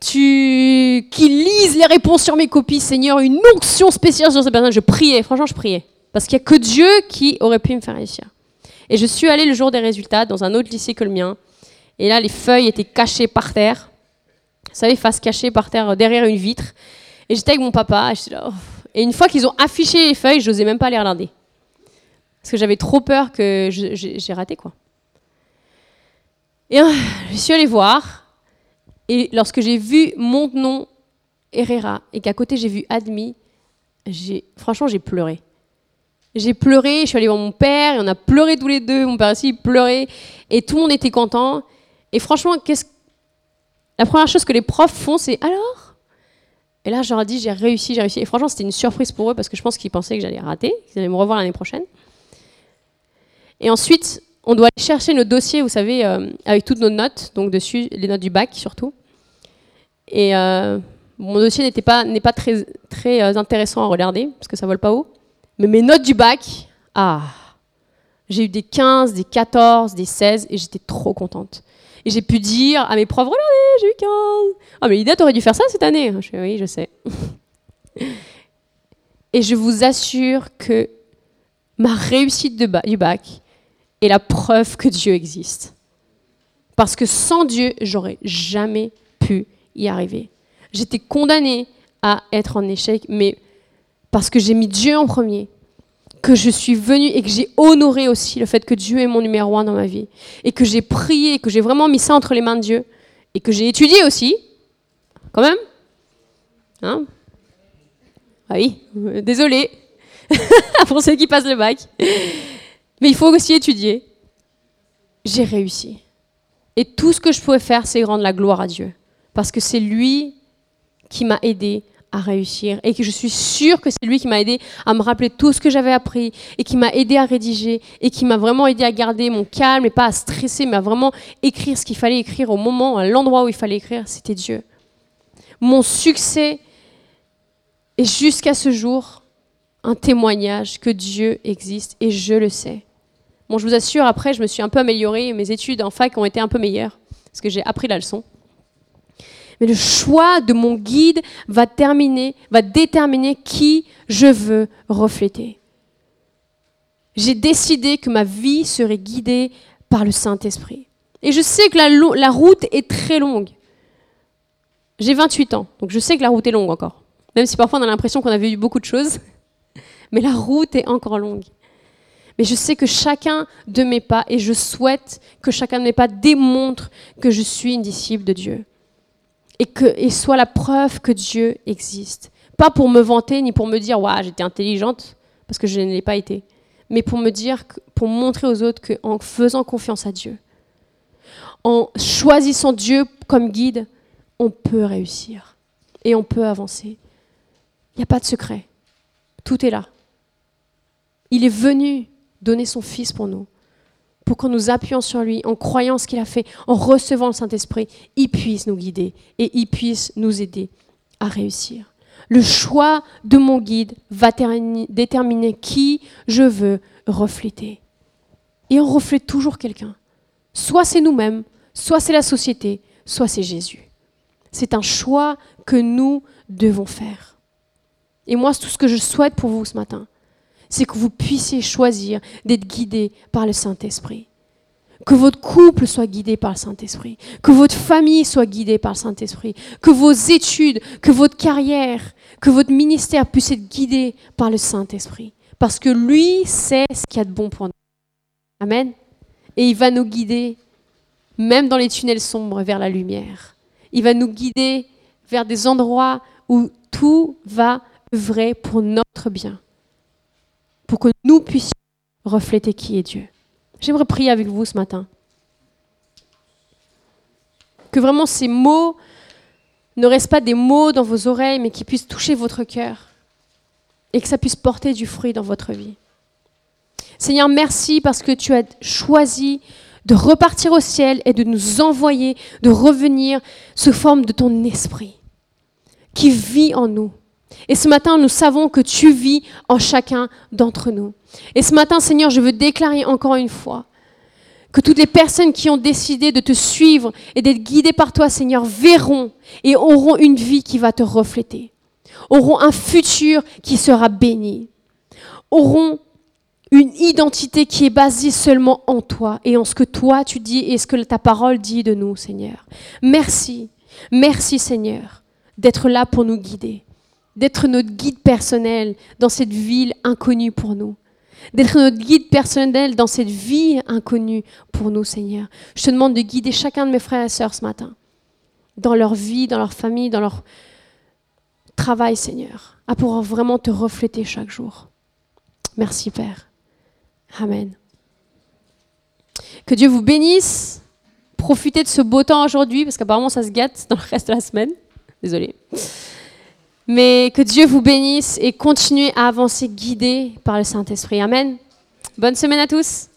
Tu qui lisent les réponses sur mes copies, Seigneur, une onction spéciale sur ces personnes. Je priais, franchement, je priais. Parce qu'il n'y a que Dieu qui aurait pu me faire réussir. Et je suis allée le jour des résultats dans un autre lycée que le mien. Et là, les feuilles étaient cachées par terre. Vous savez, face cachée par terre derrière une vitre. Et j'étais avec mon papa. Et, oh. une fois qu'ils ont affiché les feuilles, je n'osais même pas les regarder. Parce que j'avais trop peur que j'ai raté, quoi. Et euh, je suis allée voir. Et lorsque j'ai vu mon nom, Herrera, et qu'à côté j'ai vu Admi, franchement, j'ai pleuré. J'ai pleuré, je suis allée voir mon père, et on a pleuré tous les deux. Mon père aussi, il pleurait. Et tout le monde était content. Et franchement, qu'est-ce la première chose que les profs font, c'est alors? Et là, je leur ai dit, j'ai réussi, j'ai réussi. Et franchement, c'était une surprise pour eux parce que je pense qu'ils pensaient que j'allais rater, qu'ils allaient me revoir l'année prochaine. Et ensuite, on doit aller chercher nos dossiers, vous savez, euh, avec toutes nos notes, donc dessus, les notes du bac surtout. Et euh, mon dossier n'était pas, n'est pas très, très euh, intéressant à regarder, parce que ça vole pas haut. Mais mes notes du bac, ah J'ai eu des 15, des 14, des 16, et j'étais trop contente. Et j'ai pu dire à mes profs, regardez, j'ai eu 15. Ah, mais Lydia, t'aurais dû faire ça cette année. Je oui, je sais. <laughs> Et je vous assure que ma réussite du bac est la preuve que Dieu existe. Parce que sans Dieu, j'aurais jamais pu y arriver. J'étais condamnée à être en échec, mais parce que j'ai mis Dieu en premier que je suis venue et que j'ai honoré aussi le fait que Dieu est mon numéro un dans ma vie. Et que j'ai prié, que j'ai vraiment mis ça entre les mains de Dieu. Et que j'ai étudié aussi. Quand même hein Ah oui, désolé <laughs> pour ceux qui passent le bac. Mais il faut aussi étudier. J'ai réussi. Et tout ce que je pouvais faire, c'est rendre la gloire à Dieu. Parce que c'est lui qui m'a aidé à réussir et que je suis sûre que c'est lui qui m'a aidé à me rappeler tout ce que j'avais appris et qui m'a aidé à rédiger et qui m'a vraiment aidé à garder mon calme et pas à stresser mais à vraiment écrire ce qu'il fallait écrire au moment, à l'endroit où il fallait écrire, c'était Dieu. Mon succès est jusqu'à ce jour un témoignage que Dieu existe et je le sais. Bon, je vous assure, après, je me suis un peu améliorée, mes études en fac ont été un peu meilleures parce que j'ai appris la leçon mais le choix de mon guide va terminer, va déterminer qui je veux refléter. J'ai décidé que ma vie serait guidée par le Saint-Esprit. Et je sais que la, route est très longue. J'ai 28 ans, donc je sais que la route est longue encore. Même si parfois on a l'impression qu'on avait eu beaucoup de choses. <laughs> Mais la route est encore longue. Mais je sais que chacun de mes pas, et je souhaite que chacun de mes pas démontre que je suis une disciple de Dieu. Et, que, et soit la preuve que Dieu existe. Pas pour me vanter, ni pour me dire, j'étais intelligente, parce que je ne l'ai pas été. Mais pour me dire, pour montrer aux autres qu'en faisant confiance à Dieu, en choisissant Dieu comme guide, on peut réussir. Et on peut avancer. Il n'y a pas de secret. Tout est là. Il est venu donner son Fils pour nous, pour qu'en nous appuyant sur lui, en croyant ce qu'il a fait, en recevant le Saint-Esprit, il puisse nous guider et il puisse nous aider à réussir. Le choix de mon guide va déterminer qui je veux refléter. Et on reflète toujours quelqu'un. Soit c'est nous-mêmes, soit c'est la société, soit c'est Jésus. C'est un choix que nous devons faire. Et moi, tout ce que je souhaite pour vous ce matin, c'est que vous puissiez choisir d'être guidé par le Saint-Esprit. Que votre couple soit guidé par le Saint-Esprit. Que votre famille soit guidée par le Saint-Esprit. Que vos études, que votre carrière, que votre ministère puisse être guidé par le Saint-Esprit. Parce que lui sait ce qu'il y a de bon pour nous. Amen. Et il va nous guider, même dans les tunnels sombres, vers la lumière. Il va nous guider vers des endroits où tout va vrai pour notre bien pour que nous puissions refléter qui est Dieu. J'aimerais prier avec vous ce matin. Que vraiment ces mots ne restent pas des mots dans vos oreilles, mais qu'ils puissent toucher votre cœur et que ça puisse porter du fruit dans votre vie. Seigneur, merci parce que tu as choisi de repartir au ciel et de nous envoyer, de revenir sous forme de ton esprit qui vit en nous. Et ce matin, nous savons que tu vis en chacun d'entre nous. Et ce matin, Seigneur, je veux déclarer encore une fois que toutes les personnes qui ont décidé de te suivre et d'être guidées par toi, Seigneur, verront et auront une vie qui va te refléter, auront un futur qui sera béni, auront une identité qui est basée seulement en toi et en ce que toi tu dis et ce que ta parole dit de nous, Seigneur. Merci, merci Seigneur, d'être là pour nous guider d'être notre guide personnel dans cette ville inconnue pour nous. D'être notre guide personnel dans cette vie inconnue pour nous, Seigneur. Je te demande de guider chacun de mes frères et sœurs ce matin, dans leur vie, dans leur famille, dans leur travail, Seigneur, à pouvoir vraiment te refléter chaque jour. Merci, Père. Amen. Que Dieu vous bénisse. Profitez de ce beau temps aujourd'hui, parce qu'apparemment ça se gâte dans le reste de la semaine. Désolée. Mais que Dieu vous bénisse et continuez à avancer guidé par le Saint-Esprit. Amen. Bonne semaine à tous.